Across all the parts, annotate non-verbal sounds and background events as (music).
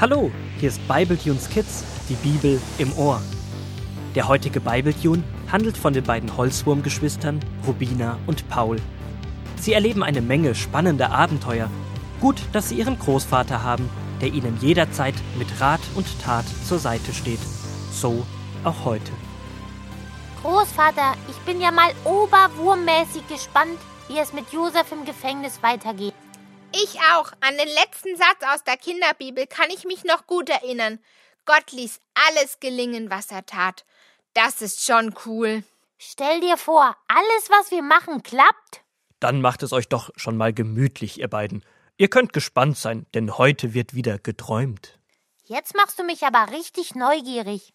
Hallo, hier ist Bibletunes Kids, die Bibel im Ohr. Der heutige Bibletune handelt von den beiden Holzwurmgeschwistern Rubina und Paul. Sie erleben eine Menge spannender Abenteuer. Gut, dass sie ihren Großvater haben, der ihnen jederzeit mit Rat und Tat zur Seite steht. So auch heute. Großvater, ich bin ja mal oberwurmmäßig gespannt, wie es mit Josef im Gefängnis weitergeht. Ich auch. An den letzten Satz aus der Kinderbibel kann ich mich noch gut erinnern. Gott ließ alles gelingen, was er tat. Das ist schon cool. Stell dir vor, alles, was wir machen, klappt. Dann macht es euch doch schon mal gemütlich, ihr beiden. Ihr könnt gespannt sein, denn heute wird wieder geträumt. Jetzt machst du mich aber richtig neugierig.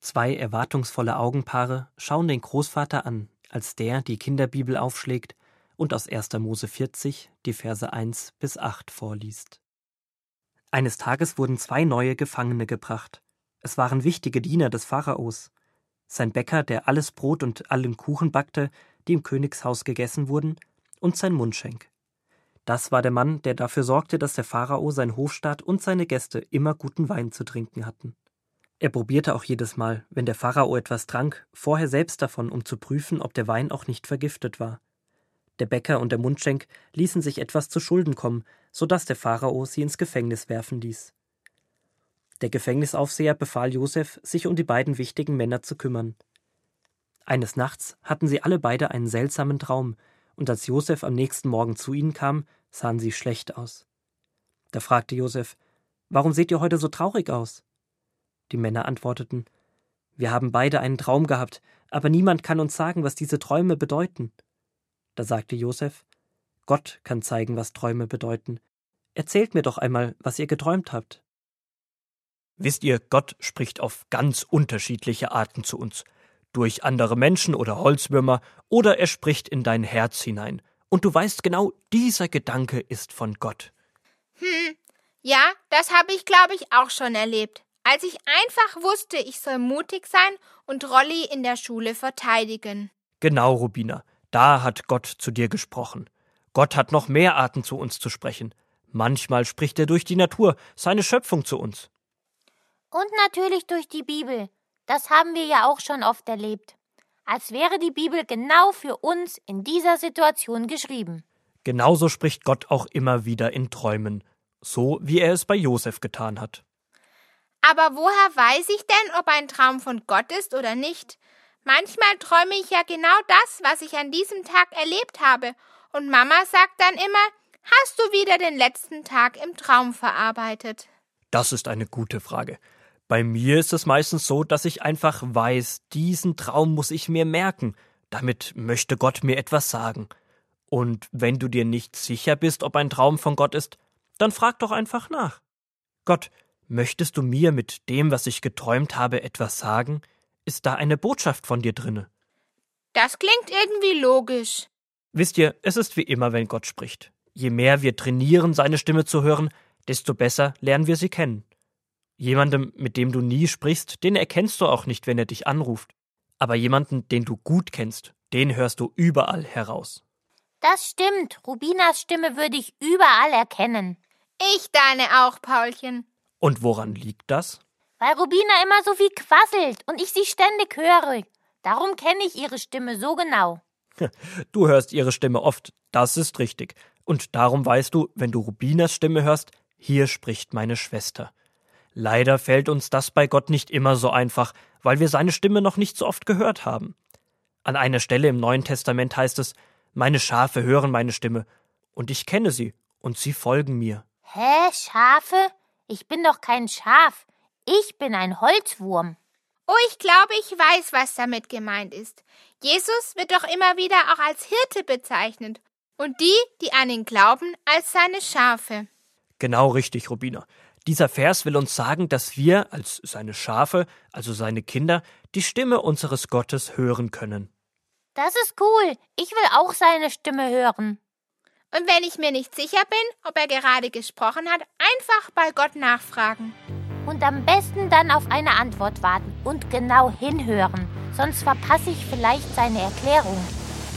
Zwei erwartungsvolle Augenpaare schauen den Großvater an, als der die Kinderbibel aufschlägt und aus 1. Mose 40 die Verse 1 bis 8 vorliest. Eines Tages wurden zwei neue Gefangene gebracht. Es waren wichtige Diener des Pharaos. Sein Bäcker, der alles Brot und allen Kuchen backte, die im Königshaus gegessen wurden, und sein Mundschenk. Das war der Mann, der dafür sorgte, dass der Pharao, sein Hofstaat und seine Gäste immer guten Wein zu trinken hatten. Er probierte auch jedes Mal, wenn der Pharao etwas trank, vorher selbst davon, um zu prüfen, ob der Wein auch nicht vergiftet war. Der Bäcker und der Mundschenk ließen sich etwas zu Schulden kommen, so dass der Pharao sie ins Gefängnis werfen ließ. Der Gefängnisaufseher befahl Josef, sich um die beiden wichtigen Männer zu kümmern. Eines Nachts hatten sie alle beide einen seltsamen Traum, und als Josef am nächsten Morgen zu ihnen kam, sahen sie schlecht aus. Da fragte Josef, Warum seht ihr heute so traurig aus? Die Männer antworteten, Wir haben beide einen Traum gehabt, aber niemand kann uns sagen, was diese Träume bedeuten. Da sagte Josef, Gott kann zeigen, was Träume bedeuten. Erzählt mir doch einmal, was ihr geträumt habt. Wisst ihr, Gott spricht auf ganz unterschiedliche Arten zu uns. Durch andere Menschen oder Holzwürmer, oder er spricht in dein Herz hinein. Und du weißt genau, dieser Gedanke ist von Gott. Hm, ja, das habe ich, glaube ich, auch schon erlebt. Als ich einfach wusste, ich soll mutig sein und Rolli in der Schule verteidigen. Genau, Rubina. Da hat Gott zu dir gesprochen. Gott hat noch mehr Arten zu uns zu sprechen. Manchmal spricht er durch die Natur, seine Schöpfung zu uns. Und natürlich durch die Bibel. Das haben wir ja auch schon oft erlebt. Als wäre die Bibel genau für uns in dieser Situation geschrieben. Genauso spricht Gott auch immer wieder in Träumen, so wie er es bei Josef getan hat. Aber woher weiß ich denn, ob ein Traum von Gott ist oder nicht? Manchmal träume ich ja genau das, was ich an diesem Tag erlebt habe, und Mama sagt dann immer, hast du wieder den letzten Tag im Traum verarbeitet? Das ist eine gute Frage. Bei mir ist es meistens so, dass ich einfach weiß, diesen Traum muss ich mir merken, damit möchte Gott mir etwas sagen. Und wenn du dir nicht sicher bist, ob ein Traum von Gott ist, dann frag doch einfach nach. Gott, möchtest du mir mit dem, was ich geträumt habe, etwas sagen? Ist da eine Botschaft von dir drinne? Das klingt irgendwie logisch. Wisst ihr, es ist wie immer, wenn Gott spricht. Je mehr wir trainieren, seine Stimme zu hören, desto besser lernen wir sie kennen. Jemandem, mit dem du nie sprichst, den erkennst du auch nicht, wenn er dich anruft. Aber jemanden, den du gut kennst, den hörst du überall heraus. Das stimmt. Rubinas Stimme würde ich überall erkennen. Ich deine auch, Paulchen. Und woran liegt das? Weil Rubina immer so viel quasselt und ich sie ständig höre. Darum kenne ich ihre Stimme so genau. (laughs) Du hörst ihre Stimme oft, das ist richtig. Und darum weißt du, wenn du Rubinas Stimme hörst, hier spricht meine Schwester. Leider fällt uns das bei Gott nicht immer so einfach, weil wir seine Stimme noch nicht so oft gehört haben. An einer Stelle im Neuen Testament heißt es, meine Schafe hören meine Stimme, und ich kenne sie, und sie folgen mir. Hä, Schafe? Ich bin doch kein Schaf. Ich bin ein Holzwurm. Oh, ich glaube, ich weiß, was damit gemeint ist. Jesus wird doch immer wieder auch als Hirte bezeichnet und die, die an ihn glauben, als seine Schafe. Genau richtig, Rubina. Dieser Vers will uns sagen, dass wir als seine Schafe, also seine Kinder, die Stimme unseres Gottes hören können. Das ist cool. Ich will auch seine Stimme hören. Und wenn ich mir nicht sicher bin, ob er gerade gesprochen hat, einfach bei Gott nachfragen. Und am besten dann auf eine Antwort warten und genau hinhören, sonst verpasse ich vielleicht seine Erklärung.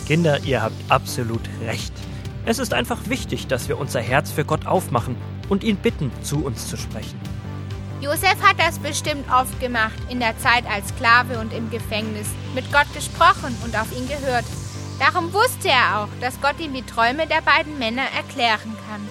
Kinder, ihr habt absolut recht. Es ist einfach wichtig, dass wir unser Herz für Gott aufmachen und ihn bitten, zu uns zu sprechen. Josef hat das bestimmt oft gemacht, in der Zeit als Sklave und im Gefängnis, mit Gott gesprochen und auf ihn gehört. Darum wusste er auch, dass Gott ihm die Träume der beiden Männer erklären kann.